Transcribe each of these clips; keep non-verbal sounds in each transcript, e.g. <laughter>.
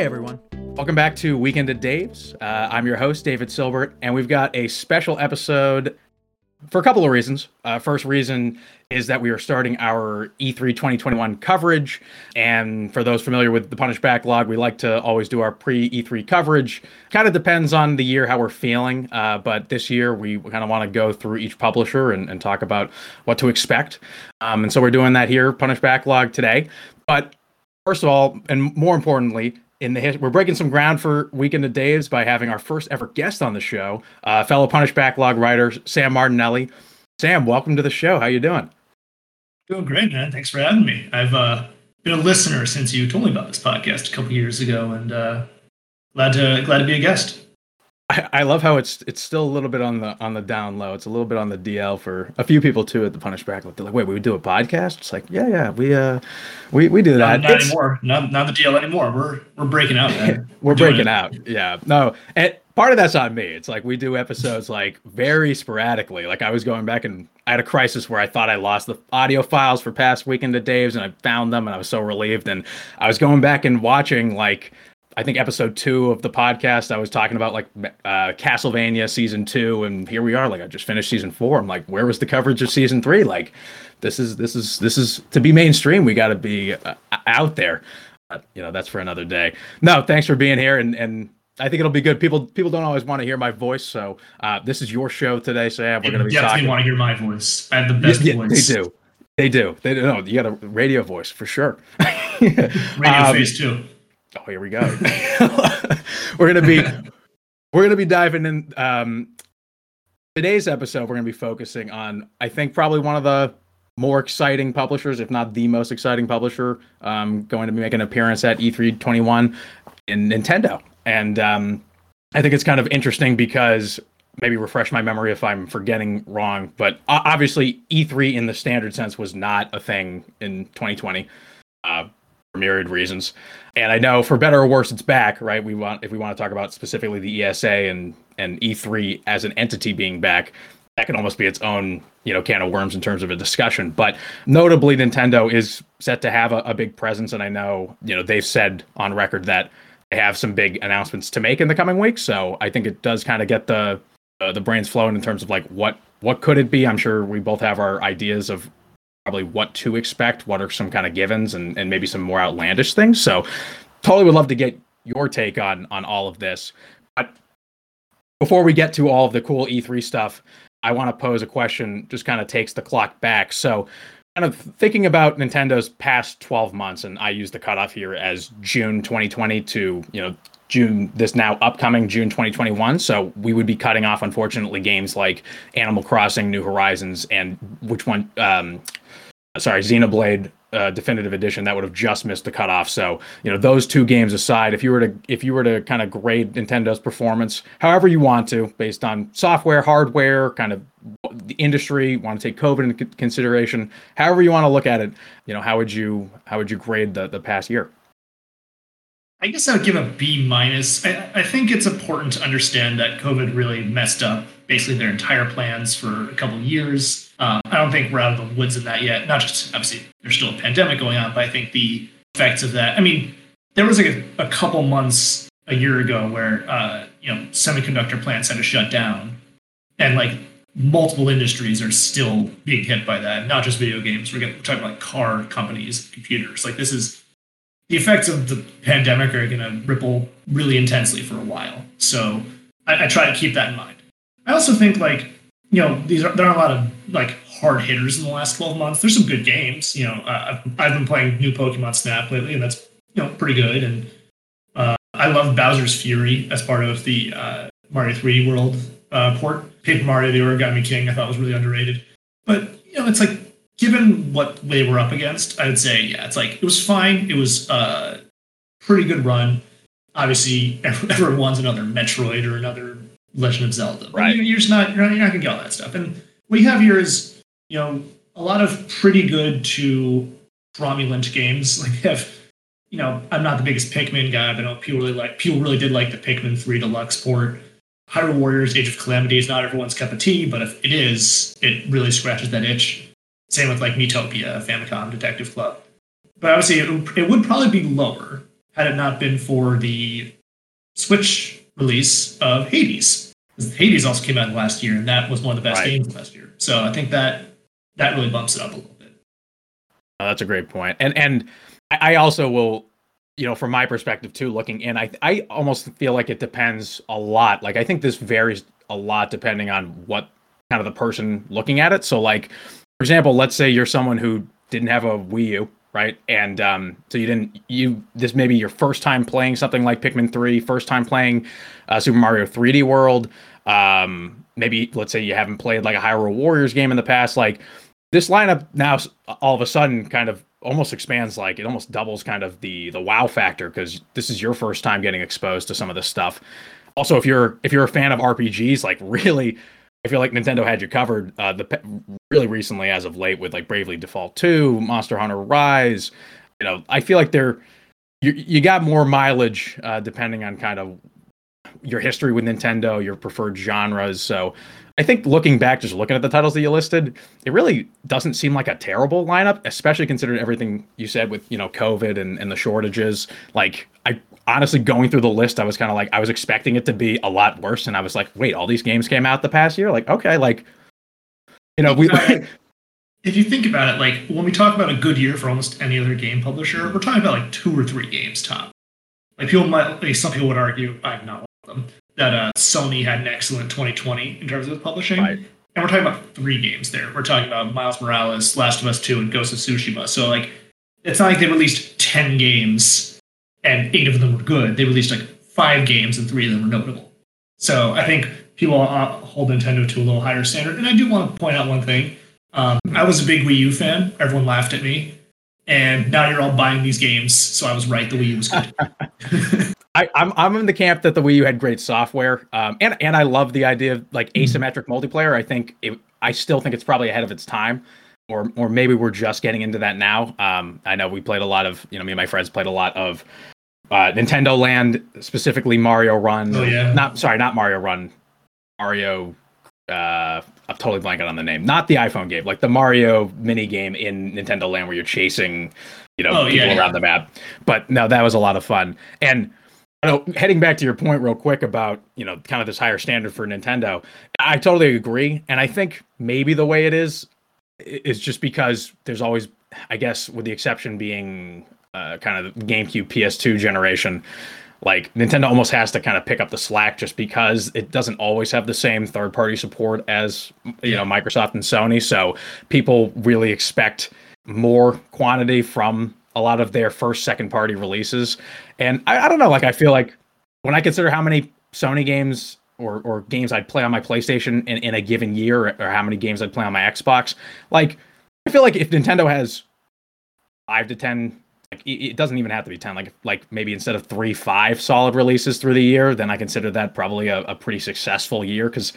Hi, everyone. Welcome back to Weekend at Dave's. Uh, I'm your host, David Silbert, and we've got a special episode for a couple of reasons. Uh, first reason is that we are starting our E3 2021 coverage. And for those familiar with the Punished Backlog, we like to always do our pre E3 coverage. Kind of depends on the year how we're feeling. Uh, but this year, we kind of want to go through each publisher and, and talk about what to expect. Um, and so we're doing that here, Punished Backlog today. But first of all, and more importantly, in the we're breaking some ground for Weekend of Daves by having our first ever guest on the show, uh, fellow Punished Backlog writer Sam Martinelli. Sam, welcome to the show. How you doing? Doing great, man. Thanks for having me. I've uh, been a listener since you told me about this podcast a couple years ago, and uh, glad to glad to be a guest. I, I, love how it's it's still a little bit on the on the down low. It's a little bit on the DL for a few people too at the Punished Backlog. They're like, "Wait, we would do a podcast?" It's like, "Yeah, yeah, we uh, we we do that." Not, not anymore. Not not the DL anymore. We're we're breaking out. <laughs> we're, we're breaking out. Yeah. No, and part of that's on me. It's like we do episodes like very sporadically. Like I was going back and I had a crisis where I thought I lost the audio files for past weekend at Dave's, and I found them, and I was so relieved. And I was going back and watching like I think episode two of the podcast, I was talking about like uh, Castlevania season two, and here we are. Like I just finished season four. I'm like, where was the coverage of season three? Like, this is this is this is to be mainstream. We got to be uh, out there. you know, that's for another day. No, thanks for being here, and and I think it'll be good. People people don't always want to hear my voice, so uh, this is your show today, Sam. We're going to be talking. definitely talking. want to hear my voice. I have the best yeah, voice. They do. They do. They do. No, you got a radio voice for sure. <laughs> radio um, face too. Oh, here we go. <laughs> we're gonna be we're gonna be diving in. Um, today's episode, we're gonna be focusing on, I think, probably one of the more exciting publishers, if not the most exciting publisher, um, going to be making an appearance at E3 21 in Nintendo. And um, I think it's kind of interesting because maybe refresh my memory if I'm forgetting wrong, but obviously E3 in the standard sense was not a thing in 2020. Uh, myriad reasons. And I know for better or worse, it's back, right? We want if we want to talk about specifically the ESA and and E3 as an entity being back, that can almost be its own you know can of worms in terms of a discussion. But notably, Nintendo is set to have a, a big presence, and I know you know they've said on record that they have some big announcements to make in the coming weeks. So I think it does kind of get the uh, the brains flowing in terms of like what what could it be. I'm sure we both have our ideas of probably what to expect, what are some kind of givens, and, and maybe some more outlandish things. So, totally would love to get your take on on all of this. But before we get to all of the cool E3 stuff, I want to pose a question. Just kind of takes the clock back. So, kind of thinking about Nintendo's past 12 months, and I use the cutoff here as June 2020 to you know June this now upcoming June 2021. So we would be cutting off, unfortunately, games like Animal Crossing, New Horizons, and which one? Um, sorry, Xenoblade uh, Definitive Edition that would have just missed the cutoff. So you know those two games aside, if you were to if you were to kind of grade Nintendo's performance, however you want to, based on software, hardware, kind of the industry, want to take COVID into consideration, however you want to look at it, you know how would you how would you grade the the past year? I guess I would give a B minus. I, I, think it's important to understand that COVID really messed up basically their entire plans for a couple years. Um, I don't think we're out of the woods of that yet. Not just obviously there's still a pandemic going on, but I think the effects of that. I mean, there was like a, a couple months a year ago where uh, you know semiconductor plants had to shut down, and like multiple industries are still being hit by that. Not just video games. We're, getting, we're talking about car companies, computers. Like this is the effects of the pandemic are going to ripple really intensely for a while. So I, I, try to keep that in mind. I also think like you know these are there are a lot of like hard hitters in the last 12 months. There's some good games. You know, uh, I've, I've been playing new Pokemon Snap lately, and that's you know pretty good. And uh, I love Bowser's Fury as part of the uh, Mario 3D World uh, port. Paper Mario: The Origami King I thought was really underrated. But you know, it's like given what they were up against, I would say, yeah, it's like it was fine. It was a uh, pretty good run. Obviously, <laughs> everyone wants another Metroid or another Legend of Zelda. Right. You're, just not you're not, you're not gonna get all that stuff. And what you have here is you know a lot of pretty good to cromulent games. <laughs> Like they have, you know, I'm not the biggest Pikmin guy, but I know people really like people really did like the Pikmin 3 Deluxe port. Hyrule Warriors Age of Calamity is not everyone's cup of tea, but if it is, it really scratches that itch. Same with like Miitopia, Famicom Detective Club. But obviously, it, it would probably be lower had it not been for the Switch release of Hades. Hades also came out last year, and that was one of the best right. games last year. So I think that that really bumps it up a little bit. Oh, that's a great. And and I also will, you know, from my perspective too, looking in, I I almost feel like it depends a lot. Like I think this varies a lot depending on what kind of the person looking at it. So like, for example, let's say you're someone who didn't have a Wii U, right? And um, so you didn't you this may be your first time playing something like Pikmin 3, first time playing uh, Super Mario 3D World. Um, maybe let's say you haven't played like a Hyrule Warriors game in the past. Like this lineup now all of a sudden kind of almost expands like it almost doubles kind of the the wow factor because this is your first time getting exposed to some of this stuff also if you're if you're a fan of rpgs like <laughs> really i feel like nintendo had you covered uh the really recently as of late with like bravely default 2 monster hunter rise you know i feel like they're you, you got more mileage uh depending on kind of your history with nintendo your preferred genres so I think looking back, just looking at the titles that you listed, it really doesn't seem like a terrible lineup, especially considering everything you said with you know COVID and, and the shortages. Like I honestly going through the list, I was kind of like I was expecting it to be a lot worse, and I was like, wait, all these games came out the past year. Like okay, like you know we. if you <laughs> think about it, like when we talk about a good year for almost any other game publisher, we're talking about like two or three games top. Like people might, like some people would argue, I'm not one of them, that uh, Sony had an excellent 2020 in terms of publishing. Right. And we're talking about three games there. We're talking about Miles Morales, Last of Us 2, and Ghost of Tsushima. So, like, it's not like they released 10 games and eight of them were good. They released like five games and three of them were notable. So, I think people uh, hold Nintendo to a little higher standard. And I do want to point out one thing. Um, I was a big Wii U fan. Everyone laughed at me. And now you're all buying these games. So I was right. The Wii U was good. <laughs> <laughs> I, am I'm, I'm in the camp that the Wii U had great software, um, and and I love the idea of like mm-hmm. asymmetric multiplayer. I think it, I still think it's probably ahead of its time, or or maybe we're just getting into that now. Um, I know we played a lot of you know me and my friends played a lot of uh, Nintendo Land, specifically Mario Run. Oh yeah. Not sorry, not Mario Run. Mario. Uh, I'm totally blanking on the name. Not the iPhone game, like the Mario mini game in Nintendo Land where you're chasing, you know, oh, people yeah, around the map. But no, that was a lot of fun. And I know, heading back to your point real quick about you know kind of this higher standard for Nintendo, I totally agree, and I think maybe the way it is is just because there's always, I guess, with the exception being uh, kind of GameCube, PS2 generation, like Nintendo almost has to kind of pick up the slack just because it doesn't always have the same third party support as you know Microsoft and Sony. So people really expect more quantity from a lot of their first second party releases. And I, I don't know, like I feel like when I consider how many Sony games or, or games I'd play on my PlayStation in, in a given year or, how many games I'd play on my Xbox, like I feel like if Nintendo has five to ten like it doesn't even have to be 10 like like maybe instead of three five solid releases through the year then i consider that probably a, a pretty successful year because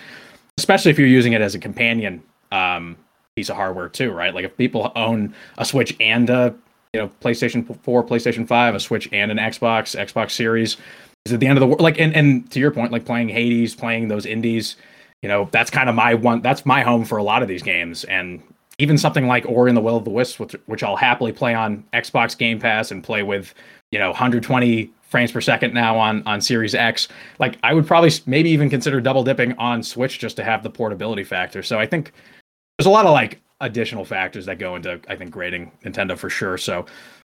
especially if you're using it as a companion um, piece of hardware too right? Like if people own a switch and a you know PlayStation 4, PlayStation 5, a Switch, and an Xbox, Xbox Series is at the end of the world. Like, and and to your point, like playing Hades, playing those indies, you know, that's kind of my one. That's my home for a lot of these games, and even something like Ori and the Will of the Wisps, which, which I'll happily play on Xbox Game Pass and play with, you know, 120 frames per second now on on Series X. Like, I would probably maybe even consider double dipping on Switch just to have the portability factor. So I think there's a lot of like additional factors that go into I think grading Nintendo for sure. So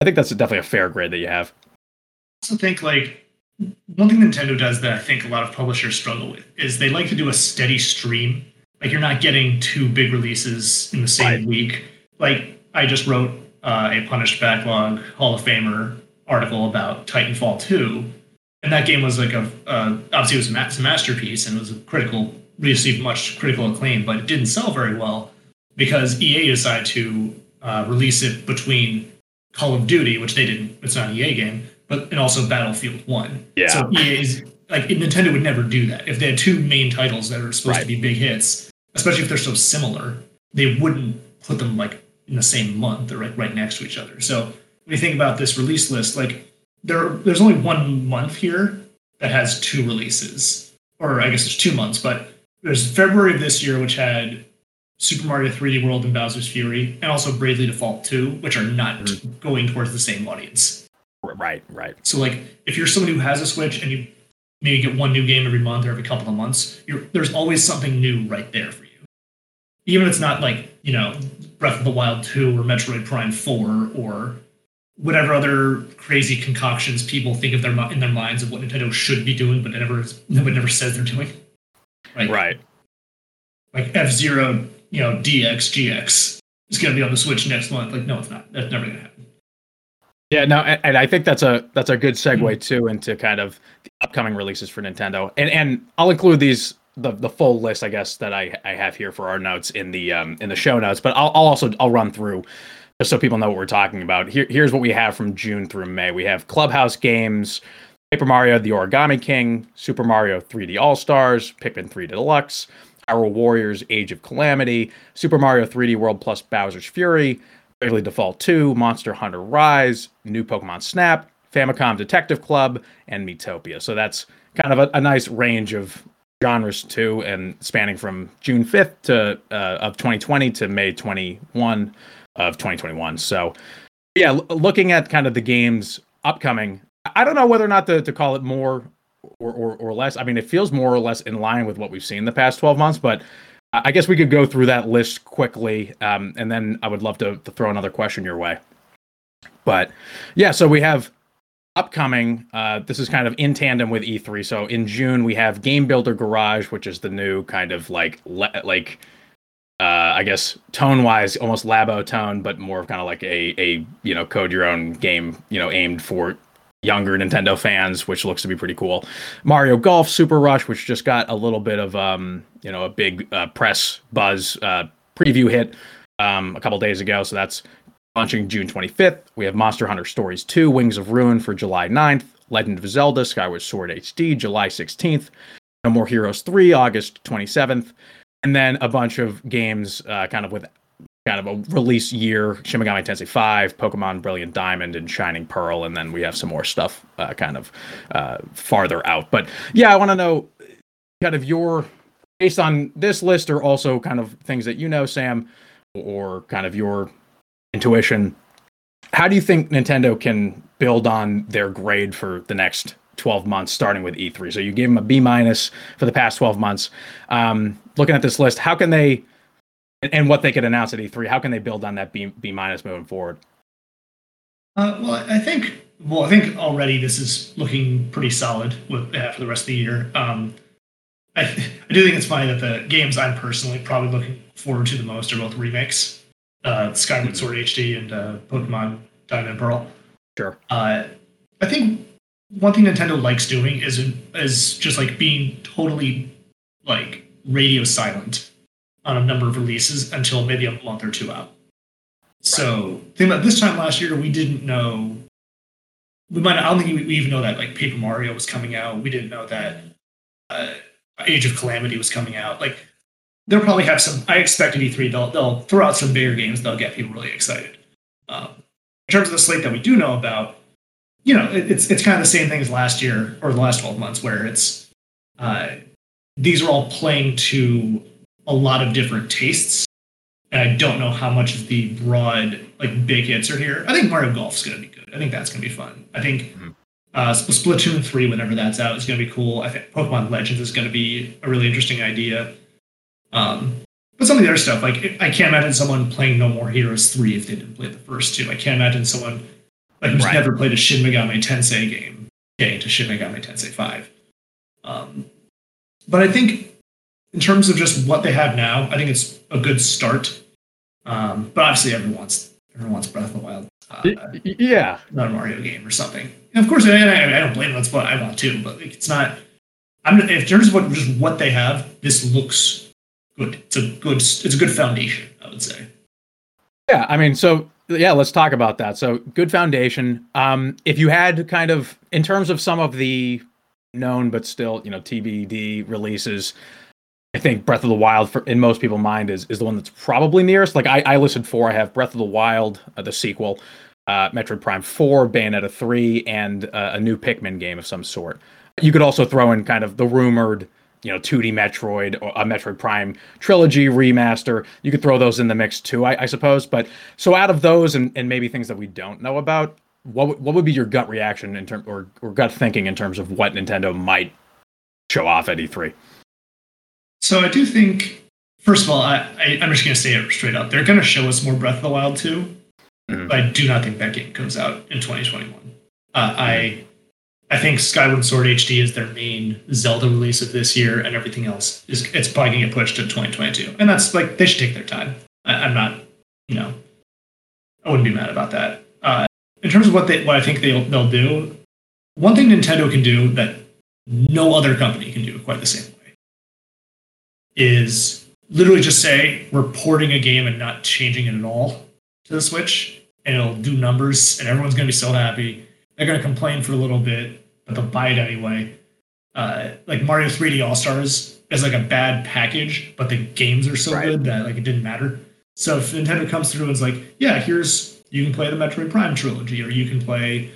I think that's definitely a fair grade that you have. I also think like one thing Nintendo does that I think a lot of publishers struggle with is they like to do a steady stream. Like you're not getting two big releases in the same right. week. Like I just wrote uh, a Punished Backlog Hall of Famer article about Titanfall 2, and that game was like a uh, obviously it was a, ma- a masterpiece and it was a critical received much critical acclaim, but it didn't sell very well because EA decided to uh, release it between Call of Duty, which they didn't. It's not an EA game, but and also Battlefield One. Yeah. So EA is like Nintendo would never do that if they had two main titles that are supposed right. to be big hits, especially if they're so similar. They wouldn't put them like in the same month or right right next to each other. So when you think about this release list, like there there's only one month here that has two releases, or I guess there's two months, but there's February of this year, which had Super Mario 3D World and Bowser's Fury, and also Bravely Default 2, which are not mm-hmm. going towards the same audience. Right, right. So like if you're someone who has a Switch and you maybe get one new game every month or every couple of months, there's always something new right there for you. Even if it's not like, you know, Breath of the Wild 2 or Metroid Prime 4 or whatever other crazy concoctions people think of their in their minds of what Nintendo should be doing, but never nobody never says they're doing. Right. Right. Like F Zero, you know, DX GX is going to be on the Switch next month. Like, no, it's not. That's never going to happen. Yeah, no, and, and, I think that's a that's a good segue mm-hmm. too into kind of the upcoming releases for Nintendo, and and I'll include these the the full list, I guess, that I I have here for our notes in the um in the show notes, but I'll I'll also I'll run through just so people know what we're talking about. Here here's what we have from June through May. We have Clubhouse games, Paper Mario: The Origami King, Super Mario 3D All Stars, Pikmin 3 Deluxe, Hyrule Warriors: Age of Calamity, Super Mario 3D World plus Bowser's Fury. Bravely Default 2, Monster Hunter Rise, New Pokemon Snap, Famicom Detective Club, and Miitopia. So that's kind of a, a nice range of genres too, and spanning from June 5th to uh, of 2020 to May 21 of 2021. So yeah, l- looking at kind of the games upcoming, I don't know whether or not to, to call it more or, or, or less. I mean, it feels more or less in line with what we've seen the past 12 months, but I guess we could go through that list quickly, um, and then I would love to, to, throw another question your way. But yeah, so we have upcoming. Uh, this is kind of in tandem with E3. So in June we have Game Builder Garage, which is the new kind of like le- like uh, I guess tone wise, almost Labo tone, but more of kind of like a a you know code your own game, you know, aimed for younger Nintendo fans, which looks to be pretty cool. Mario Golf Super Rush, which just got a little bit of um, you know, a big uh, press buzz uh, preview hit um, a couple days ago. So that's launching June 25th. We have Monster Hunter Stories 2, Wings of Ruin for July 9th. Legend of Zelda Skyward Sword HD, July 16th. No More Heroes 3, August 27th. And then a bunch of games uh, kind of with kind of a release year Shin Megami Tensei 5, Pokemon Brilliant Diamond, and Shining Pearl. And then we have some more stuff uh, kind of uh, farther out. But yeah, I want to know kind of your, based on this list, or also kind of things that you know, Sam, or kind of your intuition. How do you think Nintendo can build on their grade for the next 12 months, starting with E3? So you gave them a B minus for the past 12 months. Um, looking at this list, how can they and what they could announce at E3. How can they build on that B B minus moving forward? Uh, well, I think well, I think already this is looking pretty solid with uh, for the rest of the year. Um, I, I do think it's funny that the games I'm personally probably looking forward to the most are both remakes, uh, Skyward mm-hmm. Sword HD and uh, Pokemon Diamond and Pearl. Sure. Uh, I think one thing Nintendo likes doing is is just like being totally like radio silent on a number of releases until maybe a month or two out. So think about this time last year, we didn't know. We might. I don't think we even know that like Paper Mario was coming out. We didn't know that uh, Age of Calamity was coming out. Like they'll probably have some. I expect at E3 they'll they'll throw out some bigger games. They'll get people really excited. Um, in terms of the slate that we do know about, you know, it, it's it's kind of the same thing as last year or the last twelve months, where it's uh, these are all playing to a lot of different tastes. And I don't know how much of the broad, like big hits are here. I think Mario Golf is going to be good. I think that's going to be fun. I think mm-hmm. uh, Splatoon 3, whenever that's out, is going to be cool. I think Pokemon Legends is going to be a really interesting idea. Um, but some of the other stuff, like I can't imagine someone playing No More Heroes 3 if they didn't play the first two. I can't imagine someone like who's right. never played a Shin Megami Tensei game getting to Shin Megami Tensei 5. Um, but I think in terms of just what they have now, I think it's a good start. Um, but obviously, everyone wants everyone wants Breath of the Wild. Uh, yeah, not a Mario game or something. And of course, I, I, I don't blame them. That's what I want too. But like, it's not. I'm in terms of what just what they have. This looks good. It's a good. It's a good foundation. I would say. Yeah, I mean, so yeah, let's talk about that. So good foundation. Um, if you had kind of in terms of some of the known but still you know TBD releases I think Breath of the Wild, for, in most people's mind, is is the one that's probably nearest. Like I, I listed four. I have Breath of the Wild, uh, the sequel, uh, Metroid Prime Four, Bayonetta Three, and uh, a new Pikmin game of some sort. You could also throw in kind of the rumored, you know, 2D Metroid or a Metroid Prime trilogy remaster. You could throw those in the mix too, I, I suppose. But so out of those and, and maybe things that we don't know about, what what would be your gut reaction in terms or, or gut thinking in terms of what Nintendo might show off at E3? So I do think, first of all, I, I am just going to say it straight up. They're going to show us more Breath of the Wild 2, Mhm. but I do not think that game comes out in 2021. Uh, I I think Skyward Sword HD is their main Zelda release of this year, and everything else is it's probably going to get pushed to 2022. And that's like they should take their time. I, I'm not, you know, I wouldn't be mad about that. Uh, in terms of what they what I think they'll they'll do, one thing Nintendo can do that no other company can do quite the same is literally just say we're porting a game and not changing it at all to the Switch, and it'll do numbers, and everyone's going to be so happy. They're going to complain for a little bit, but they'll buy it anyway. Uh, like Mario 3D All Stars is like a bad package, but the games are so Right. good that like it didn't matter. So if Nintendo comes through and is like, yeah, here's you can play the Metroid Prime trilogy, or you can play,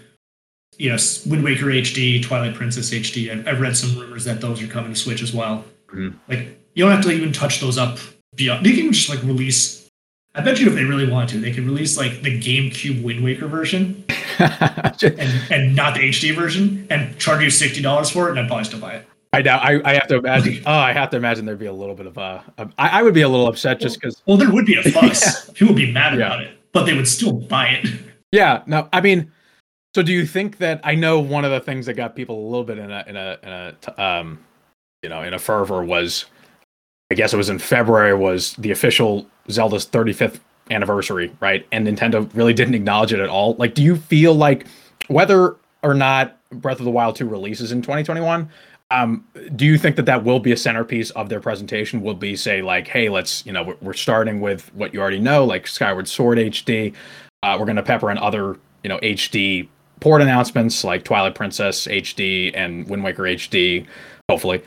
you know, Wind Waker HD, Twilight Princess HD. I've, I've read some rumors that those are coming to Switch as well. Mhm. Like you don't have to even touch those up beyond. They can just like release. I bet you if they really want to, they could release like the GameCube Wind Waker version <laughs> and, and not the HD version and charge you sixty dollars for it, and I'd probably still buy it. I doubt. I, I have to imagine. <laughs> Oh, I have to imagine there'd be a little bit of a. a I, I would be a little upset just because. Well, there would be a <laughs> fuss. People would be mad Yeah. about it, but they would still buy it. Yeah. No. I mean, so do you think that I know one of the things that got people a little bit in a in a in a um, you know, in a fervor was, I guess it was in February was the official Zelda's 35th anniversary, right? And Nintendo really didn't acknowledge it at all. Like, do you feel like whether or not Breath of the Wild 2 releases in 2021? Um, do you think that that will be a centerpiece of their presentation? Will be say like, hey, let's you know we're, starting with what you already know, like Skyward Sword HD. Uh, we're gonna pepper in other you know HD port announcements like Twilight Princess HD and Wind Waker HD, hopefully,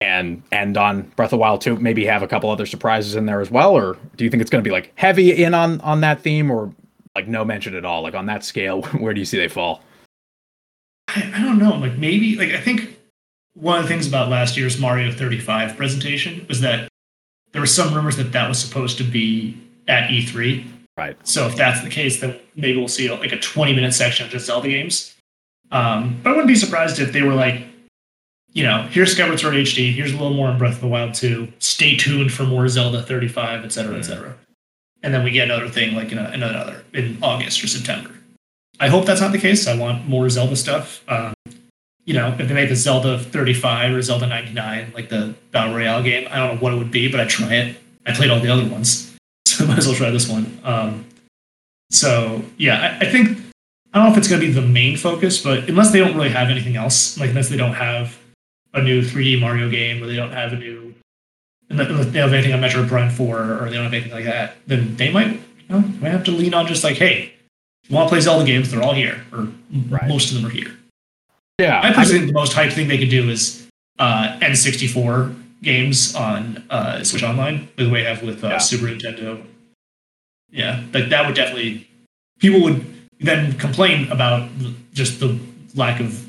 and end on Breath of Wild 2. Maybe have a couple other surprises in there as well, or do you think it's gonna be like heavy in on on that theme, or like no mention at all? Like on that scale, <laughs> where do you see they fall? I, I don't know. Like maybe like I think one of the things about last year's Mario 35 presentation was that there were some rumors that that was supposed to be at E3. Right. So if that's the case, then maybe we'll see like a 20 minute section of just Zelda games. Um, but I wouldn't be surprised if they were like, you know, here's Skyward Sword HD, here's a little more in Breath of the Wild 2. Stay tuned for more Zelda 35, et cetera, et cetera. And then we get another thing like in, a, in another in August or September. I hope that's not the case. I want more Zelda stuff. Um, you know, if they make a Zelda 35 or Zelda 99, like the Battle Royale game, I don't know what it would be, but I try it. I played all the other ones, <laughs> so I might as well try this one. Um, so yeah, I, I think I don't know if it's going to be the main focus, but unless they don't really have anything else, like unless they don't have a new 3D Mario game or they don't have a new, unless they don't have anything on Metroid Prime 4 or they don't have anything like that, then they might, you know, might have to lean on just like, hey, you want to play Zelda games? They're all here, or Right. most of them are here. Yeah. I I personally mean, think the most hyped thing they could do is uh, N64 games on uh, Switch Online, the way they have with uh, Yeah. Super Nintendo. Yeah, like that would definitely. People would then complain about just the lack of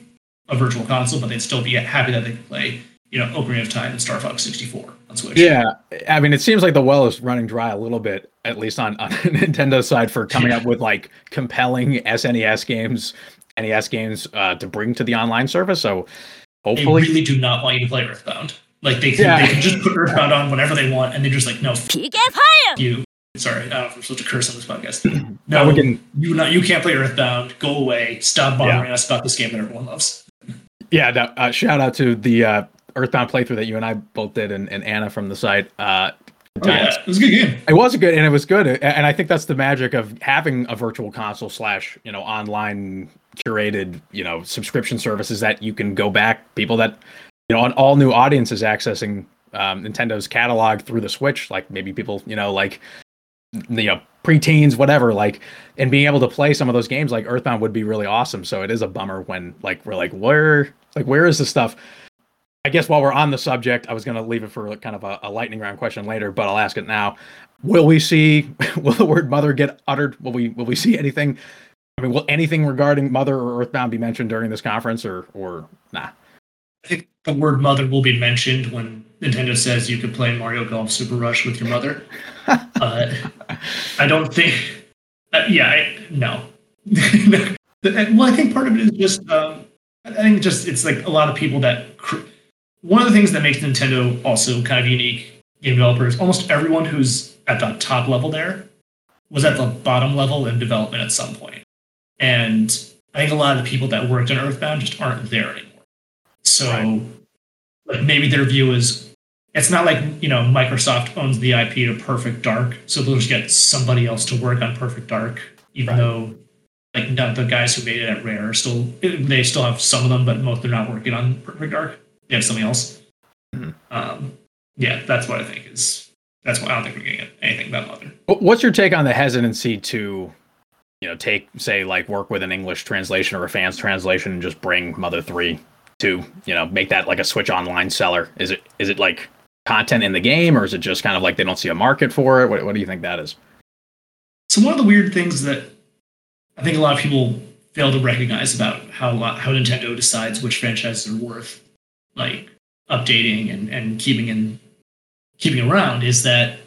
a virtual console, but they'd still be happy that they could play, you know, Ocarina of Time and Star Fox 64 on Switch. Yeah, I mean, it seems like the well is running dry a little bit, at least on on <laughs> Nintendo's side, for coming up with like compelling SNES games, NES games uh, to bring to the online service. So hopefully, They really do not want you to play Earthbound. Like they can, Yeah. they can just put Earthbound on whenever they want, and they're just like, no, f- PK Fire! you. Sorry, I don't know if I'm supposed to curse on this podcast. <clears throat> no, No, we can. you not you can't play Earthbound. Go away. Stop bothering us about this game that everyone loves. Yeah, no, uh, shout out to the uh, Earthbound playthrough that you and I both did, and, and Anna from the site. Uh, Oh, yeah, it was a good game. It was good, and it was good, and I think that's the magic of having a virtual console slash you know online curated you know subscription services that you can go back. People that you know, on all new audiences accessing um, Nintendo's catalog through the Switch, like maybe people you know like you uh, know preteens, whatever, like and being able to play some of those games like Earthbound would be really awesome. So it is a bummer when like we're like where like where is this stuff? I guess while we're on the subject, I was going to leave it for kind of a, a lightning round question later, but I'll ask it now. Will we see? <laughs> Will the word "mother" get uttered? Will we? Will we see anything? I mean, will anything regarding Mother or Earthbound be mentioned during this conference, or or nah? I think the word mother will be mentioned when Nintendo says you could play Mario Golf Super Rush with your mother. <laughs> uh, I don't think. Uh, yeah, I, no. <laughs> well, I think part of it is just. Um, I think just it's like a lot of people that. Cr- one of the things that makes Nintendo also kind of unique game developers. Almost everyone who's at the top level there was at the bottom level in development at some point, and I think a lot of the people that worked on Earthbound just aren't there anymore. So, right. like maybe their view is it's not like you know Microsoft owns the IP to Perfect Dark, so they'll just get somebody else to work on Perfect Dark, even right. though like none the guys who made it at Rare still they still have some of them, but most they're not working on Perfect Dark. They have something else. Mm-hmm. Um, yeah, that's what I think is. That's why I don't think we're getting anything about Mother. What's your take on the hesitancy to, you know, take say like work with an English translation or a fans translation and just bring Mother Three to you know make that like a Switch Online seller? Is it is it like content in the game, or is it just kind of like they don't see a market for it? What, what do you think that is? So one of the weird things that I think a lot of people fail to recognize about how how Nintendo decides which franchises are worth like updating and, and keeping in keeping around is that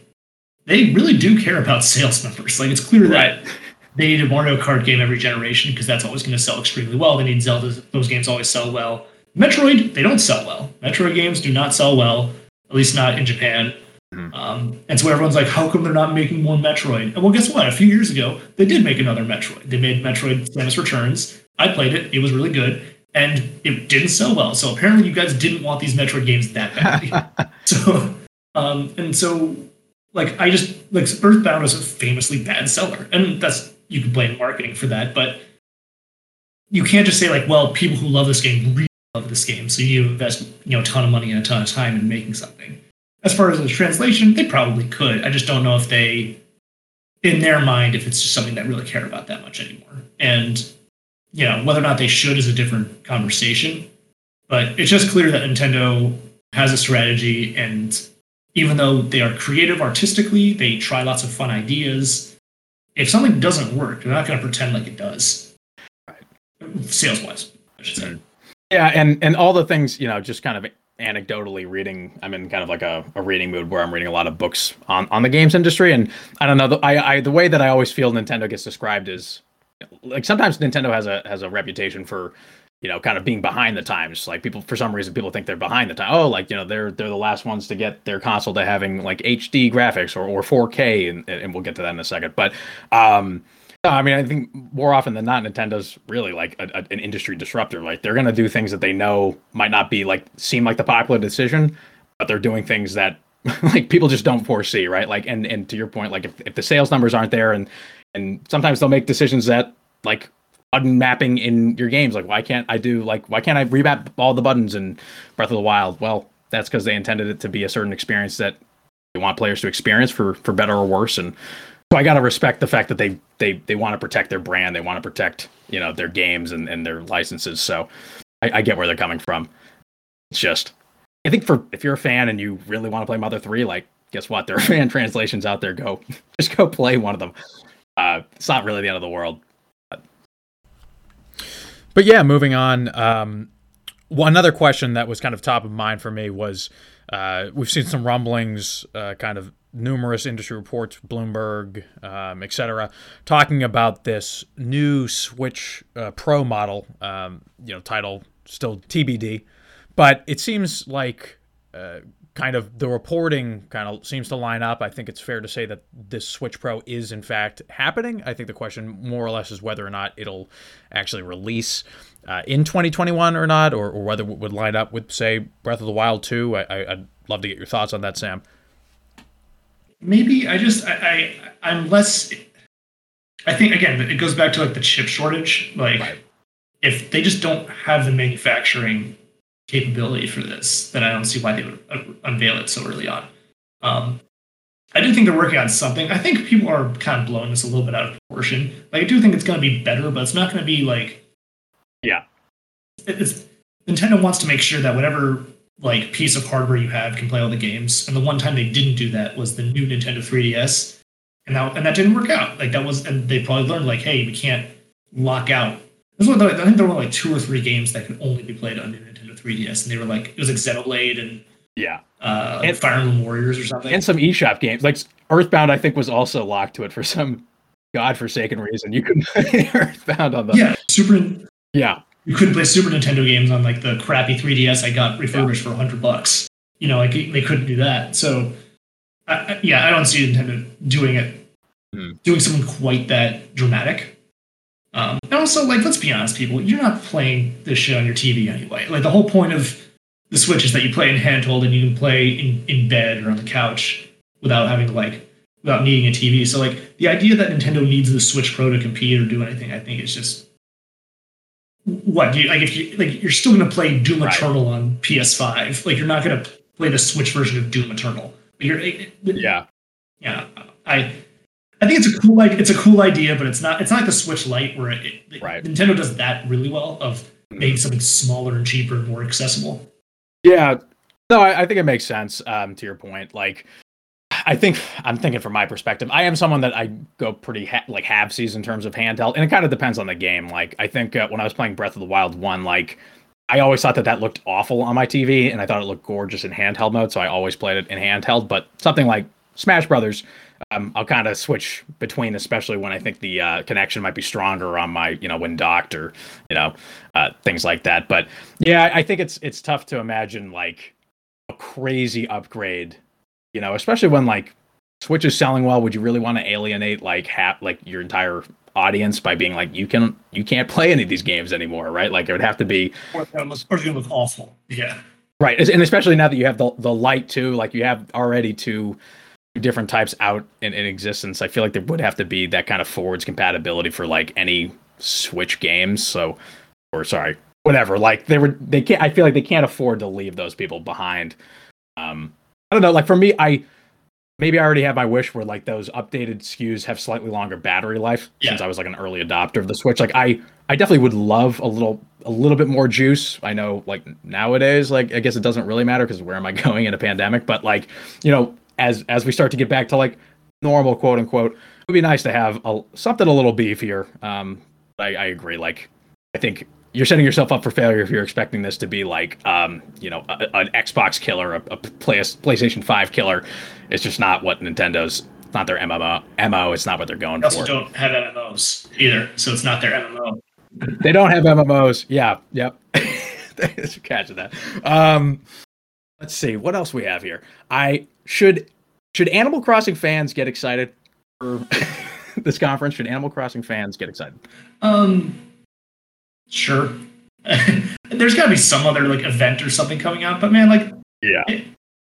they really do care about sales numbers. Like it's clear that <laughs> they need a Mario Kart game every generation because that's always going to sell extremely well. They need Zelda; those games always sell well. Metroid, they don't sell well. Metroid games do not sell well, at least not in Japan. Mm-hmm. Um, and so everyone's like, how come they're not making more Metroid? And well, guess what? A few years ago, they did make another Metroid. They made Metroid Samus Returns. I played it. It was really good. And it didn't sell well. So apparently you guys didn't want these Metroid games that badly. <laughs> so, um, and so, like, I just, like, Earthbound is a famously bad seller. And that's, you can blame marketing for that. But you can't just say, like, well, people who love this game really love this game. So you invest, you know, a ton of money and a ton of time in making something as far as the translation, they probably could. I just don't know if they, in their mind, if it's just something that really care about that much anymore. And you know whether or not they should is a different conversation. But it's just clear that Nintendo has a strategy, and even though they are creative artistically, they try lots of fun ideas. If something doesn't work, they're not going to pretend like it does. Sales wise, I should say. Yeah, and and all the things you know, just kind of anecdotally reading i'm in kind of like a, a reading mood where i'm reading a lot of books on, on the games industry. And i don't know the, I, I the way that i always feel nintendo gets described is like sometimes nintendo has a has a reputation for you know kind of being behind the times. Like people for some reason people think they're behind the time. Oh like you know they're they're the last ones to get their console to having like hd graphics or, or 4k and, and we'll get to that in a second. But um I mean, I think more often than not, Nintendo's really like a, a, an industry disruptor. Like they're gonna do things that they know might not be like seem like the popular decision, but they're doing things that <laughs> like people just don't foresee, right? Like, and and to your point, like if, if the sales numbers aren't there, and and sometimes they'll make decisions that like button mapping in your games, like why can't I do like why can't I remap all the buttons in Breath of the Wild? Well, that's because they intended it to be a certain experience that they want players to experience for for better or worse, and so I gotta respect the fact that they they they want to protect their brand, they want to protect you know their games and, and their licenses. So I, I get where they're coming from. It's just I think for if you're a fan and you really want to play Mother Three, like guess what? There are <laughs> fan translations out there. Go <laughs> just go play one of them. Uh, it's not really the end of the world. But, but yeah, moving on. Um, well, another question that was kind of top of mind for me was uh, we've seen some rumblings, uh, kind of numerous industry reports, Bloomberg, um, etc., talking about this new Switch uh, Pro model. Um, you know, title still TBD, but it seems like uh, kind of the reporting kind of seems to line up. I think it's fair to say that this Switch Pro is in fact happening. I think the question more or less is whether or not it'll actually release. Uh, in 2021 or not, or, or whether it would line up with, say, Breath of the Wild 2. I, I'd love to get your thoughts on that, Sam maybe I just I, I am less. I think again it goes back to like the chip shortage. Like right. if they just don't have the manufacturing capability for this, then I don't see why they would uh, unveil it so early on. Um, I do think they're working on something. I think people are kind of blowing this a little bit out of proportion. Like I do think it's going to be better, but it's not going to be like yeah. It's, Nintendo wants to make sure that whatever like piece of hardware you have can play all the games. And the one time they didn't do that was the new Nintendo 3DS, and that and that didn't work out. Like that was, and they probably learned like, hey, we can't lock out. I think there were like two or three games that could only be played on the Nintendo 3DS, and they were like it was like Xenoblade and yeah, uh, and, Fire Emblem Warriors or something, and some eShop games like Earthbound. I think was also locked to it for some godforsaken reason you couldn't <laughs> play Earthbound on the Yeah, Super. yeah You couldn't play Super Nintendo games on like the crappy 3DS I got refurbished for 100 bucks. You know, like they couldn't do that. So, I, yeah, I don't see Nintendo doing it, Hmm. doing something quite that dramatic. Um, and also, like, let's be honest, people, you're not playing this shit on your TV anyway. Like, the whole point of the Switch is that you play in handheld and you can play in, in bed or on the couch without having to like without needing a TV. So like the idea that Nintendo needs the Switch Pro to compete or do anything, I think is just what do you like if you like you're still gonna play Doom Right. Eternal on PS5. Like you're not gonna play the Switch version of Doom Eternal. You're yeah yeah. I I think it's a cool like it's a cool idea, but it's not it's not like the Switch Lite where it, it- Right. Nintendo does that really well of making something smaller and cheaper and more accessible. Yeah, no, I, I think it makes sense. Um, to your point, like, I think I'm thinking from my perspective. I am someone that I go pretty ha- like halvesies in terms of handheld, and it kind of depends on the game. Like, I think uh, when I was playing Breath of the Wild one, like, I always thought that that looked awful on my TV, and I thought it looked gorgeous in handheld mode, so I always played it in handheld. But something like Smash Brothers, um, I'll kind of switch between, especially when I think the uh, connection might be stronger on my, you know, when docked or, you know, uh, things like that. But yeah, I think it's it's tough to imagine like a crazy upgrade, you know, especially when like Switch is selling well. Would you really want to alienate like half like your entire audience by being like you can you can't play any of these games anymore, right? Like it would have to be Or it's gonna look, or look awful. Yeah. Right, and especially now that you have the the light too, like you have already two different types out in, in existence. I feel like there would have to be that kind of forwards compatibility for like any Switch games. So, or sorry, whatever. Like they were, they can't. I feel like they can't afford to leave those people behind. Um, I don't know. Like for me, I maybe I already have my wish where like those updated SKUs have slightly longer battery life Yeah. since I was like an early adopter of the Switch. Like I, I definitely would love a little, a little bit more juice. I know like nowadays, like I guess it doesn't really matter because where am I <laughs> going in a pandemic? But like, you know, as as we start to get back to like normal, quote unquote, it would be nice to have a, something a little beefier. Um, I, I agree. Like, I think you're setting yourself up for failure if you're expecting this to be like, um, you know, a, an Xbox killer, a, a PlayStation Five killer. It's just not what Nintendo's. It's not their MMO. MO. It's not what they're going They also for. don't have MMOs either, so it's not their MMO. They don't have MMOs. Yeah. Yep. <laughs> Catching that. Um, let's see what else we have here. I should should Animal Crossing fans get excited for <laughs> this conference? Should Animal Crossing fans get excited? Um, sure. <laughs> There's got to be some other like event or something coming out, but man, like Yeah.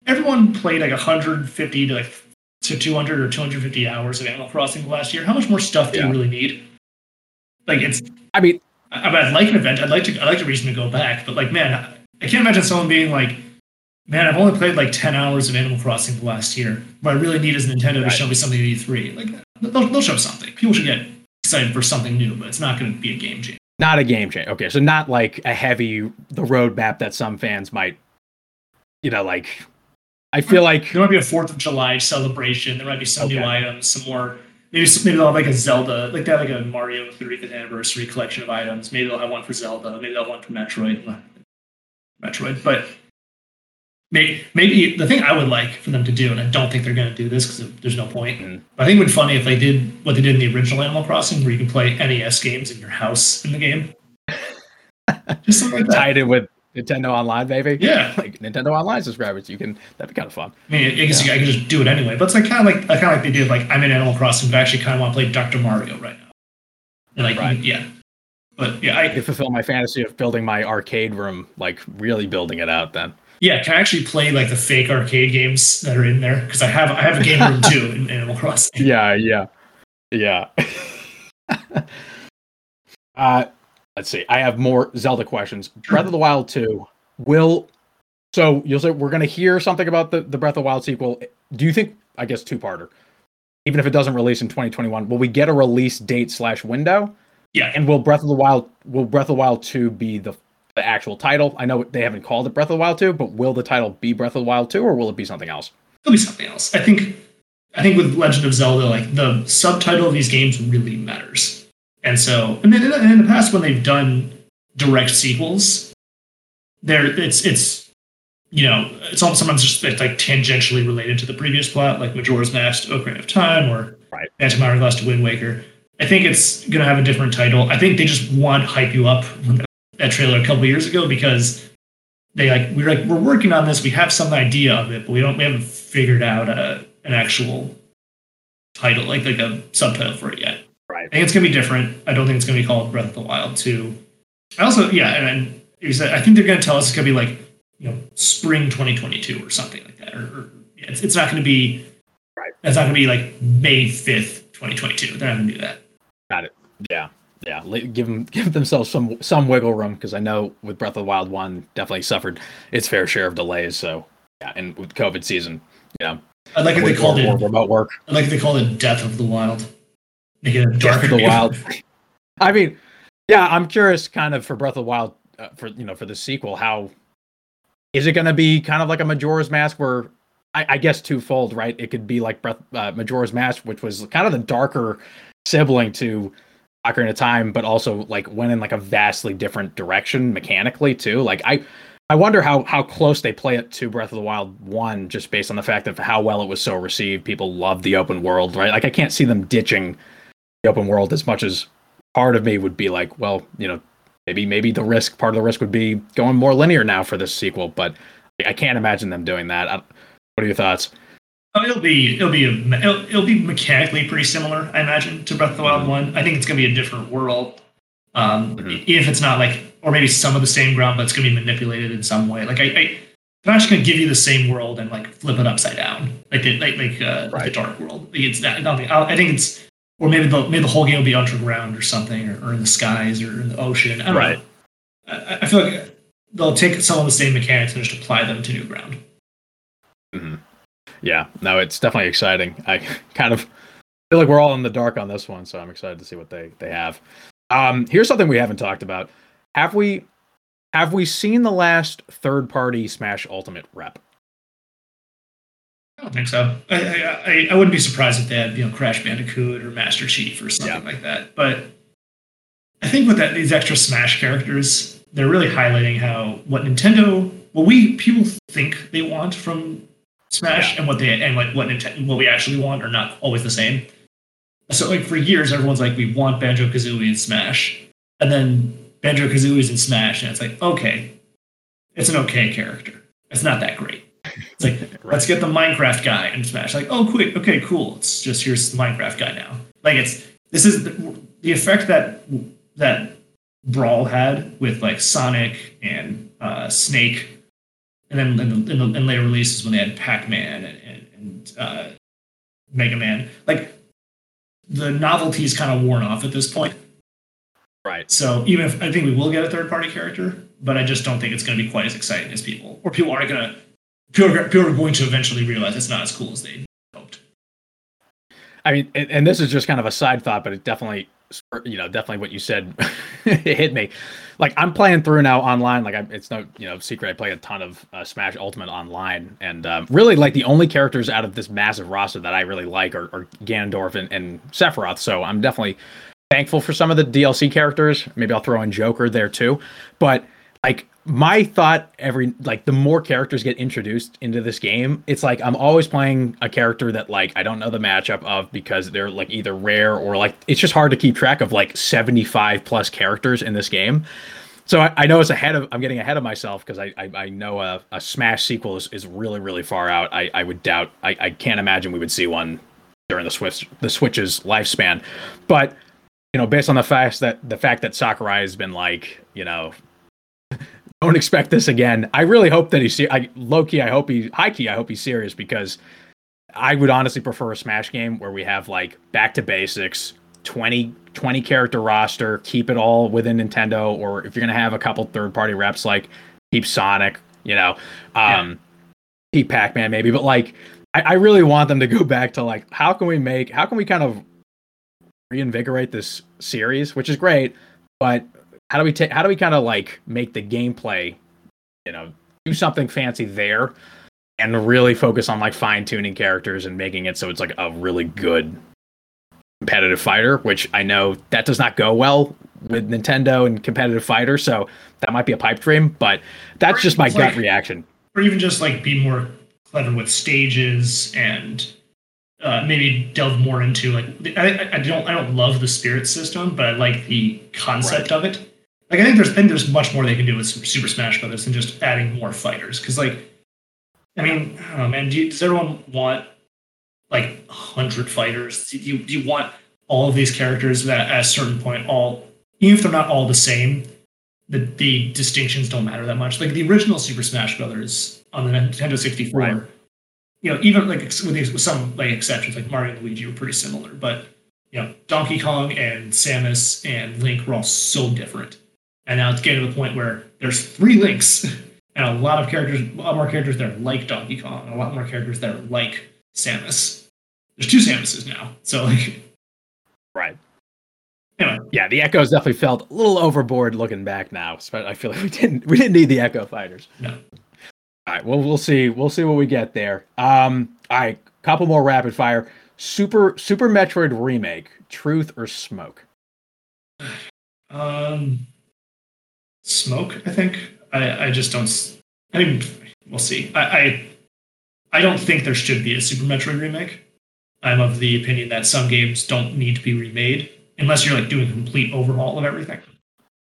everyone played like 150 to like to 200 or 250 hours of Animal Crossing last year. How much more stuff do Yeah. you really need? Like it's, I mean, I, I mean, I'd like an event. I'd like to, I'd like a reason to go back, but like, man, I, I can't imagine someone being like, man, I've only played like 10 hours of Animal Crossing last year. What I really need is Nintendo to show me something at E3. Like, they'll, they'll show something. People should get excited for something new, but it's not going to be a game changer. Not a game change. Okay, so not like a heavy the roadmap that some fans might, you know, like. I feel like There might be a Fourth of July celebration. There might be some new items, some more. Maybe maybe they'll have like a Zelda, like they have like a Mario 30th anniversary collection of items. Maybe they'll have one for Zelda. Maybe they'll have one for Metroid. Metroid, but maybe maybe the thing I would like for them to do, and I don't think they're going to do this because there's no point. Mhm. But I think it would be funny if they did what they did in the original Animal Crossing, where you can play NES games in your house in the game. <laughs> Just something like that. tied in with Nintendo Online, baby. Yeah. like Nintendo Online subscribers, you can. That'd be kind of fun. I mean, I guess I can just do it anyway. But it's like kind of like kind of like they did. Like I'm in Animal Crossing, but I actually kind of want to play Dr. Mario right now. And like Right. yeah, but yeah, I I could fulfill my fantasy of building my arcade room, like really building it out. Then yeah, can I actually play like the fake arcade games that are in there? Because I have I have a game room too in Animal Crossing. <laughs> yeah, yeah, yeah. <laughs> uh, let's see. I have more Zelda questions. Breath of the Wild two will. So you'll say we're going to hear something about the the Breath of the Wild sequel. Do you think? I guess two parter. Even if it doesn't release in 2021, will we get a release date slash window? Yeah, And will Breath of the Wild will Breath of the Wild 2 be the the actual title? I know they haven't called it Breath of the Wild 2, but will the title be Breath of the Wild 2 or will it be something else? it'll be something else. I think I think with Legend of Zelda, like the subtitle of these games really matters. And so, and then in the, past when they've done direct sequels, there it's it's you know it's almost sometimes just it's like tangentially related to the previous plot, like Majora's Mask to Ocarina of Time or Right. Phantom Hourglass to Wind Waker. I think it's going to have a different title. I think they just want hype you up that trailer a couple years ago because they like we're like we're working on this. We have some idea of it, but we don't we haven't figured out a, an actual title like like a subtitle for it yet. Right. I think it's gonna be different. I don't think it's gonna be called Breath of the Wild 2. I also yeah, and, and I think they're gonna tell us it's gonna be like you know spring 2022 or something like that, or, or yeah, it's, it's not gonna be right. It's not gonna be like May 5th, 2022. They're not gonna do that. Got it. Yeah yeah, give them <laughs> give themselves some some wiggle room because I know with Breath of the Wild one definitely suffered its fair share of delays. So yeah, and with COVID season, yeah. I like if they called it remote work. I like if they called it Death of the Wild. Make it a Death of the Wild. <laughs> I mean, yeah, I'm curious, kind of for Breath of the Wild, uh, for you know, for the sequel, how is it going to be? Kind of like a Majora's Mask, where I, I guess twofold, right? It could be like Breath uh, Majora's Mask, which was kind of the darker sibling to Ocarina of Time, but also like went in like a vastly different direction mechanically too. Like I I wonder how how close they play it to Breath of the Wild one, just based on the fact of how well it was so received. People love the open world, right? Like I can't see them ditching the open world as much as part of me would be like, well, you know, maybe maybe the risk part of the risk would be going more linear now for this sequel, but I can't imagine them doing that. What are your thoughts? Oh, it'll be it'll be a, it'll, it'll be mechanically pretty similar, I imagine, to Breath of the Wild mm-hmm. one. I think it's gonna be a different world. Um, mm-hmm. if it's not like, or maybe some of the same ground, but it's gonna be manipulated in some way. Like I, I I'm not just gonna give you the same world and like flip it upside down, like the, like like uh, right. the dark world. Like it's not. I think it's, or maybe the maybe the whole game will be underground or something, or, or in the skies or in the ocean. I right. I, I, feel like they'll take some of the same mechanics and just apply them to new ground. Mm-hmm yeah, no, it's definitely exciting. I <laughs> kind of feel like we're all in the dark on this one, so I'm excited to see what they they have. Um, here's something we haven't talked about. Have we have we seen the last third party Smash Ultimate rep? I don't think so. I, I, I wouldn't be surprised if they had you know Crash Bandicoot or Master Chief or something yeah. like that. But I think with that these extra Smash characters, they're really highlighting how what Nintendo, what we people think they want from Smash yeah. and what they and like what Nintendo, what we actually want are not always the same. So like for years, everyone's like, we want Banjo Kazooie and Smash, and then Banjo Kazooie's in Smash, and it's like, okay, it's an okay character. It's not that great. It's like <laughs> right. let's get the Minecraft guy in Smash. Like, oh, quick, okay, cool. It's just here's the Minecraft guy now. Like it's this is the, the effect that that Brawl had with like Sonic and uh, Snake and then in, the, in, the, in later releases when they had Pac-Man and, and, and uh, Mega Man, like the novelty's kind of worn off at this point. Right. So even if I think we will get a third-party character, but I just don't think it's going to be quite as exciting as people, or people aren't going to. People are, people are going to eventually realize it's not as cool as they hoped. I mean, and, and this is just kind of a side thought, but it definitely you know, definitely what you said <laughs> it hit me. Like I'm playing through now online. Like I, it's no, you know, secret. I play a ton of uh, Smash Ultimate online, and um, really like the only characters out of this massive roster that I really like are, are Ganondorf and, and Sephiroth. So I'm definitely thankful for some of the DLC characters. Maybe I'll throw in Joker there too. But like my thought every like the more characters get introduced into this game it's like i'm always playing a character that like i don't know the matchup of because they're like either rare or like it's just hard to keep track of like 75 plus characters in this game. So i, I know it's ahead of i'm getting ahead of myself because I, I, I know a, a smash sequel is, is really really far out. I, I would doubt I, I can't imagine we would see one during the switch the switch's lifespan. But you know based on the fact that the fact that sakurai has been like you know don't expect this again. I really hope that he's I, low key. I hope he high key. I hope he's serious because I would honestly prefer a Smash game where we have like back to basics, 20, 20 character roster, keep it all within Nintendo, or if you're gonna have a couple third party reps, like keep Sonic, you know, um, yeah. keep Pac Man maybe, but like I, I really want them to go back to like how can we make how can we kind of reinvigorate this series, which is great, but how do we take how do we kind of like make the gameplay you know do something fancy there and really focus on like fine tuning characters and making it so it's like a really good competitive fighter which i know that does not go well with nintendo and competitive fighter so that might be a pipe dream but that's or just my like, gut reaction or even just like be more clever with stages and uh, maybe delve more into like I, I don't I don't love the spirit system, but I like the concept right. of it. Like I think there's I think there's much more they can do with Super Smash Brothers than just adding more fighters. Because like, I mean, I don't know, man. Do you, does everyone want like hundred fighters? Do you, do you want all of these characters that at a certain point all even if they're not all the same, the the distinctions don't matter that much. Like the original Super Smash Brothers on the Nintendo 64. Right you know, even like with, these, with some like exceptions, like Mario and Luigi were pretty similar, but you know, Donkey Kong and Samus and Link were all so different. And now it's getting to the point where there's three Links and a lot of characters, a lot more characters that are like Donkey Kong, and a lot more characters that are like Samus. There's two Samuses now, so like, right. Anyway. Yeah, the Echoes definitely felt a little overboard looking back now. I feel like we didn't we didn't need the Echo fighters. No. All right, well, we'll see. We'll see what we get there. Um, all right, couple more rapid fire. Super Super Metroid remake, Truth or Smoke? <sighs> Um, Smoke. I think. I I just don't. I mean, we'll see. I I, I don't think there should be a Super Metroid remake. I'm of the opinion that some games don't need to be remade unless you're like doing a complete overhaul of everything.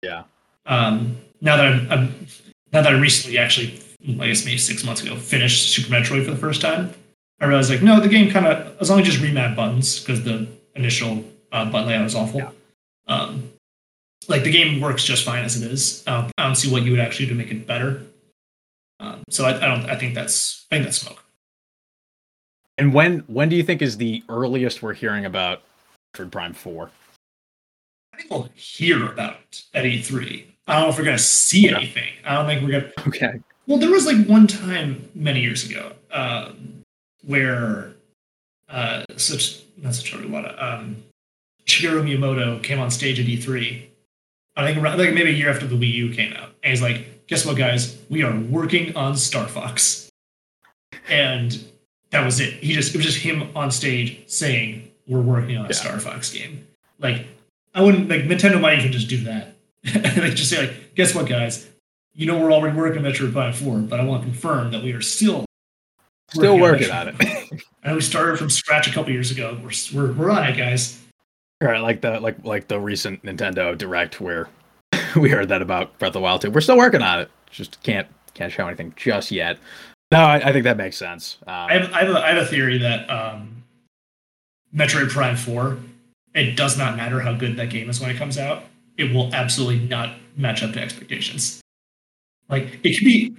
Yeah. Um, now that I'm, I'm now that I recently actually I guess maybe six months ago, finished Super Metroid for the first time, I realized like, no, the game kind of as long as just remap buttons because the initial uh, button layout was awful. Yeah. Um, like the game works just fine as it is. Um, I don't see what you would actually do to make it better. Um, so I, I, don't. I think that's. I think that's smoke. And when when do you think is the earliest we're hearing about Metroid Prime Four? I think we'll hear about it at E3. I don't know if we're gonna see yeah. anything. I don't think we're gonna. Okay. Well, there was like one time many years ago um, where uh, such not Satoru Iwata, um, Shigeru Miyamoto came on stage at E3. I think around, like maybe a year after the Wii U came out, and he's like, "Guess what, guys? We are working on Star Fox," and that was it. He just it was just him on stage saying, "We're working on a yeah. Star Fox game." Like I wouldn't like Nintendo might even just do that. <laughs> like, just say like, "Guess what, guys? you know we're already working on Metroid Prime 4, but I want to confirm that we are still still working, on, on it. and we started from scratch a couple years ago. We're, we're we're on it, guys. Right, like the like like the recent Nintendo Direct where <laughs> we heard that about Breath of the Wild 2. We're still working on it. Just can't can't show anything just yet. No, I, I think that makes sense. Um, I, have, I, have a, I have a theory that um, Metroid Prime 4, it does not matter how good that game is when it comes out. It will absolutely not match up to expectations. Like it could be,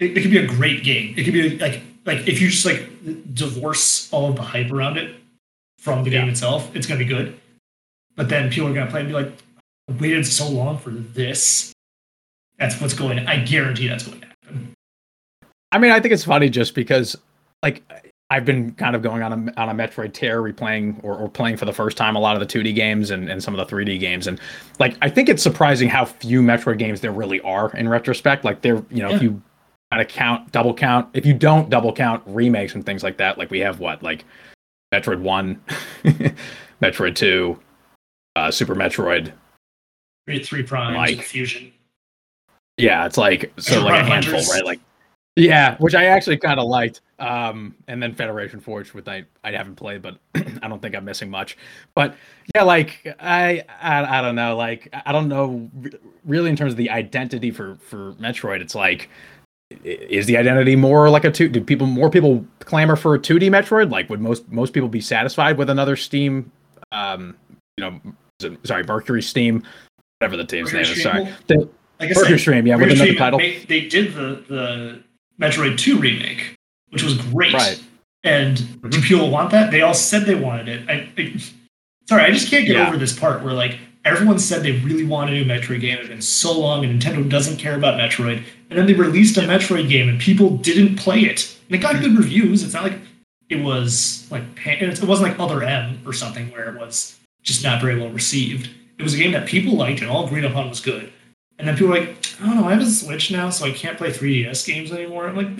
it, it could be a great game. It could be like like if you just like divorce all of the hype around it from the game itself, it's gonna be good. But then people are gonna play and be like, I waited so long for this. That's what's going. I guarantee that's going to happen. I mean, I think it's funny just because, like, I've been kind of going on a on a Metroid tear, replaying or, or playing for the first time a lot of the 2D games and, and some of the 3D games, and like I think it's surprising how few Metroid games there really are in retrospect. Like there, you know, yeah. if you kind of count double count, if you don't double count remakes and things like that, like we have what like Metroid One, <laughs> Metroid Two, uh, Super Metroid, three, three Prime, like, Fusion. Yeah, it's like so like a handful, right? Like yeah, which I actually kind of liked. Um, and then Federation Force, which I, I haven't played, but <clears throat> I don't think I'm missing much. But yeah, like I, I I don't know, like I don't know really in terms of the identity for for Metroid. It's like is the identity more like a two? Do people more people clamor for a 2D Metroid? Like would most most people be satisfied with another Steam, um, you know, sorry, Mercury Steam, whatever the team's Mercury name is. Sorry, the, like Mercury Stream, yeah, Mercury with another title. they did the the Metroid 2 remake, which was great. Right. And mm-hmm. do people want that? They all said they wanted it. I, I sorry, I just can't get yeah. over this part where like everyone said they really wanted a new Metroid game. It's been so long, and Nintendo doesn't care about Metroid. And then they released a Metroid game, and people didn't play it. And it got good reviews. It's not like it was like it wasn't like Other M or something where it was just not very well received. It was a game that people liked and all agreed upon was good. And then people like, oh no, I have a Switch now, so I can't play 3DS games anymore. I'm like,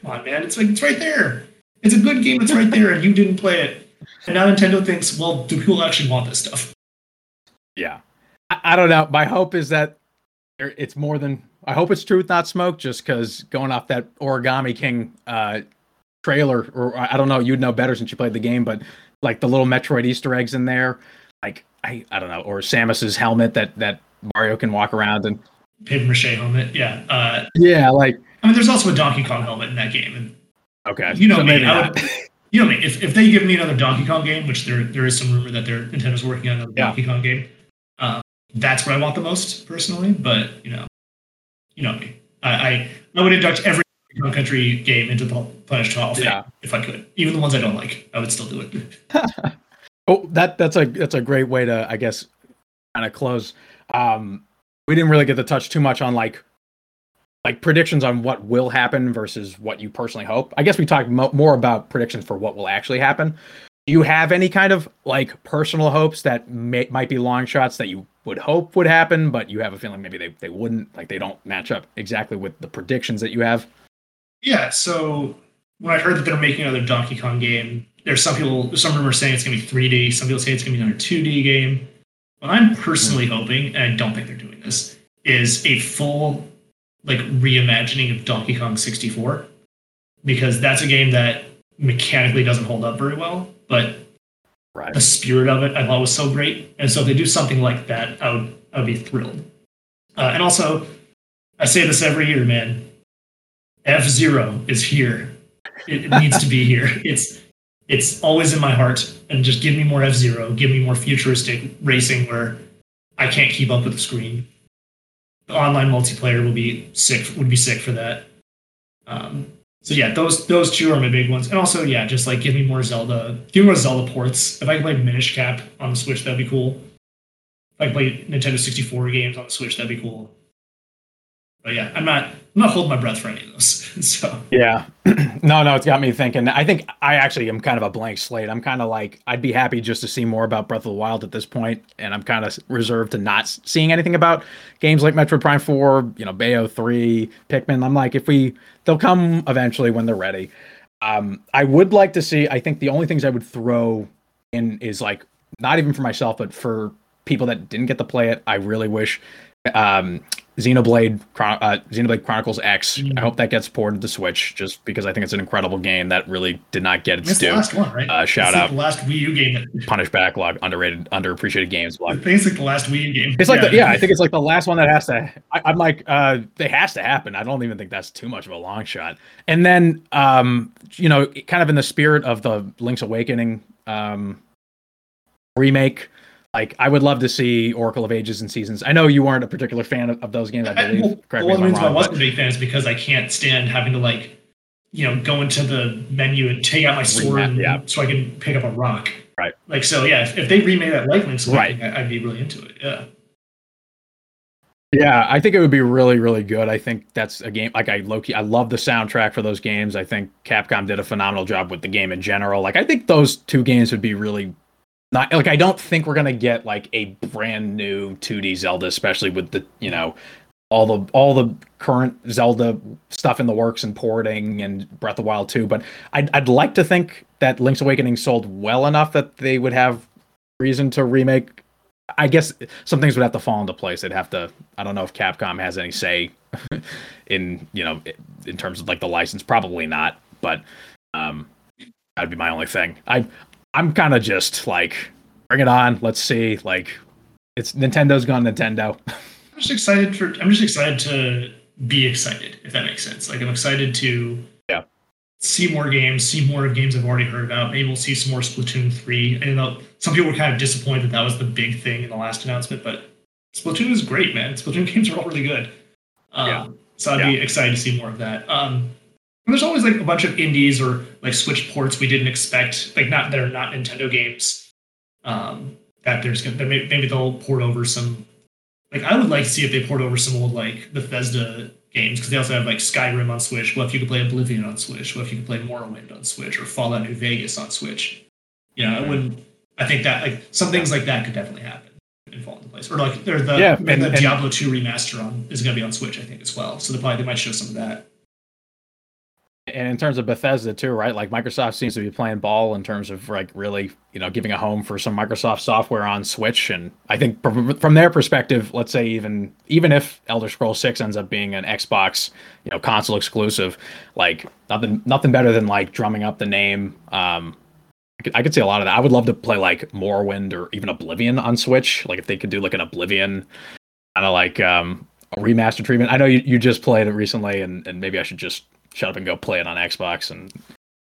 come on, man, it's like it's right there. It's a good game, it's right there, and you didn't play it. And now Nintendo thinks, well, do people actually want this stuff? Yeah, I, I don't know. My hope is that it's more than. I hope it's truth, not smoke. Just because going off that Origami King uh, trailer, or I don't know, you'd know better since you played the game, but like the little Metroid Easter eggs in there, like I I don't know, or Samus's helmet that that Mario can walk around and paper mache helmet. Yeah. Uh, yeah, like I mean, there's also a Donkey Kong helmet in that game, and okay, you know so me. maybe I would, you know me. If, if they give me another Donkey Kong game, which there there is some rumor that they're Nintendo's working on another Yeah. Donkey Kong game, uh, that's what I want the most personally. But you know, you know me. I I, I would induct every Donkey Country game into the Pledge Hall of Fame Yeah. if I could. Even the ones I don't like, I would still do it. <laughs> Oh, that that's a that's a great way to I guess kind of close. Um, we didn't really get to touch too much on like like predictions on what will happen versus what you personally hope. I guess we talked mo- more about predictions for what will actually happen. Do you have any kind of like personal hopes that may, might be long shots that you would hope would happen, but you have a feeling maybe they, they wouldn't, like they don't match up exactly with the predictions that you have? Yeah, so when I heard that they're making another Donkey Kong game, there's some people, some rumors saying it's going to be 3D. Some people say it's going to be another 2D game. What I'm personally hoping, and I don't think they're doing this, is a full like reimagining of Donkey Kong 64, because that's a game that mechanically doesn't hold up very well, but Right. the spirit of it I thought was so great. And so if they do something like that, I would I would be thrilled. Uh, and also, I say this every year, man. F Zero is here. It, it needs to be here. <laughs> It's it's always in my heart. And just give me more F Zero. Give me more futuristic racing where I can't keep up with the screen. The online multiplayer will be sick. Would be sick for that. Um, so yeah, those those two are my big ones. And also, yeah, just like give me more Zelda, give me more Zelda ports. If I can play Minish Cap on the Switch, that'd be cool. If I can play Nintendo 64 games on the Switch, that'd be cool. But yeah, I'm not I'm not holding my breath for any of those. <laughs> So Yeah. <clears throat> no, no, it's got me thinking. I think I actually am kind of a blank slate. I'm kind of like, I'd be happy just to see more about Breath of the Wild at this point, and I'm kind of reserved to not seeing anything about games like Metroid Prime 4, you know, Bayo 3, Pikmin. I'm like, if we, they'll come eventually when they're ready. Um, I would like to see, I think the only things I would throw in is like, not even for myself, but for people that didn't get to play it, I really wish um Xenoblade uh, Xenoblade Chronicles X. Mm. I hope that gets ported to Switch just because I think it's an incredible game that really did not get its the due. last one, right? Uh, shout out. the last Wii U game. That, <laughs> Punished Backlog, underrated, underappreciated games. I think it's like the last Wii U game. It's like, yeah. The, yeah, I think it's like the last one that has to. I, I'm like, uh, it has to happen. I don't even think that's too much of a long shot. And then, um, you know, kind of in the spirit of the Link's Awakening um, remake, like I would love to see Oracle of Ages and Seasons. I know you weren't a particular fan of, of those games. I believe. well, Correct the me if I'm I wasn't but- a big fan is because I can't stand having to like, you know, go into the menu and take out my sword and- yeah. so I can pick up a rock. Right. Like so, yeah. If, if they remade that like Link's Right. I- I'd be really into it. Yeah. Yeah, I think it would be really, really good. I think that's a game like I low key. I love the soundtrack for those games. I think Capcom did a phenomenal job with the game in general. Like I think those two games would be really not like I don't think we're gonna get like a brand new 2D Zelda, especially with the you know all the all the current Zelda stuff in the works and porting and Breath of Wild 2. But I'd I'd like to think that Link's Awakening sold well enough that they would have reason to remake I guess some things would have to fall into place. They'd have to. I don't know if Capcom has any say <laughs> in you know in terms of like the license. Probably not. But um, that'd be my only thing. I I'm kind of just like bring it on. Let's see. Like it's Nintendo's gone Nintendo. <laughs> I'm just excited for. I'm just excited to be excited, if that makes sense. Like I'm excited to Yeah. see more games, see more of games I've already heard about. Maybe we'll see some more Splatoon three. I know some people were kind of disappointed that that was the big thing in the last announcement, but Splatoon is great, man. Splatoon <laughs> games are all really good. Um, Yeah. So I'd be excited to see more of that. Um, and there's always like a bunch of indies or like Switch ports we didn't expect, like not that are not Nintendo games. Um, that there's gonna that maybe they'll port over some like I would like to see if they port over some old like Bethesda games because they also have like Skyrim on Switch. What if you could play Oblivion on Switch? What if you could play Morrowind on Switch or Fallout New Vegas on Switch? You know, I wouldn't. I think that like some things like that could definitely happen and fall into place. Or like there's the Yeah, and, and- the and- Diablo two remaster on is going to be on Switch I think as well. So they probably they might show some of that. And in terms of Bethesda too, right? Like Microsoft seems to be playing ball in terms of like really, you know, giving a home for some Microsoft software on Switch. And I think from, from their perspective, let's say even even if Elder Scrolls Six ends up being an Xbox, you know, console exclusive, like nothing nothing better than like drumming up the name. Um, I could, I could see a lot of that. I would love to play like Morrowind or even Oblivion on Switch. Like if they could do like an Oblivion kind of like um, a remaster treatment. I know you, you just played it recently, and, and maybe I should just shut up and go play it on Xbox and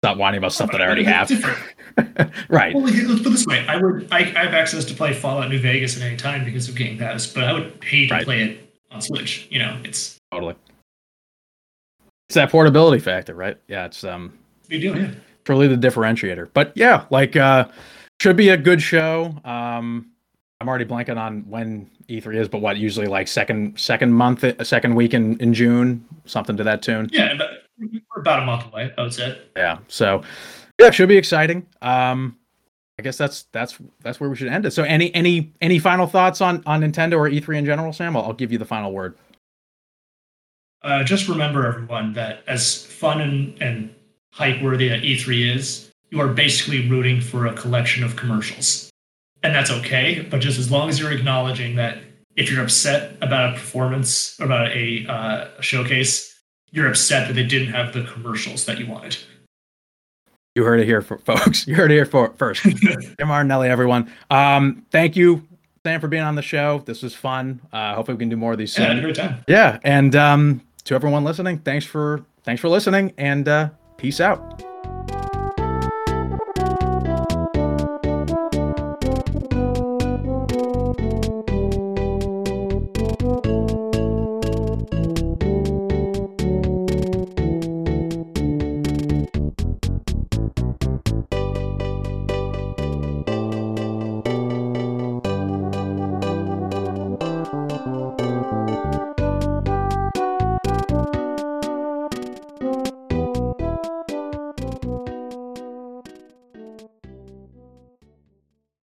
stop whining about stuff that I already have. <laughs> right. Well, let's put this way: I would I, I, have access to play Fallout New Vegas at any time because of Game Pass, but I would pay to right. play it on Switch. You know, it's totally. It's that portability factor, right? Yeah, it's um. You do, yeah. Truly the differentiator, but yeah, like uh, should be a good show. Um, I'm already blanking on when E3 is, but what usually like second second month, a second week in, in June, something to that tune. Yeah, we're about a month away. I would say. Yeah, so yeah, should be exciting. Um, I guess that's that's that's where we should end it. So any any any final thoughts on on Nintendo or E3 in general, Sam? I'll, I'll give you the final word. Uh, just remember, everyone, that as fun and, and hype worthy that E3 is, you are basically rooting for a collection of commercials and that's okay. But just as long as you're acknowledging that if you're upset about a performance, about a, uh, a showcase, you're upset that they didn't have the commercials that you wanted. You heard it here, for, folks. <laughs> You heard it here for, first. <laughs> Tim Martinelli, everyone. Um, thank you, Sam, for being on the show. This was fun. Uh, hopefully, we can do more of these soon. Yeah, great time. Yeah, and um, to everyone listening, thanks for thanks for listening, and uh, peace out.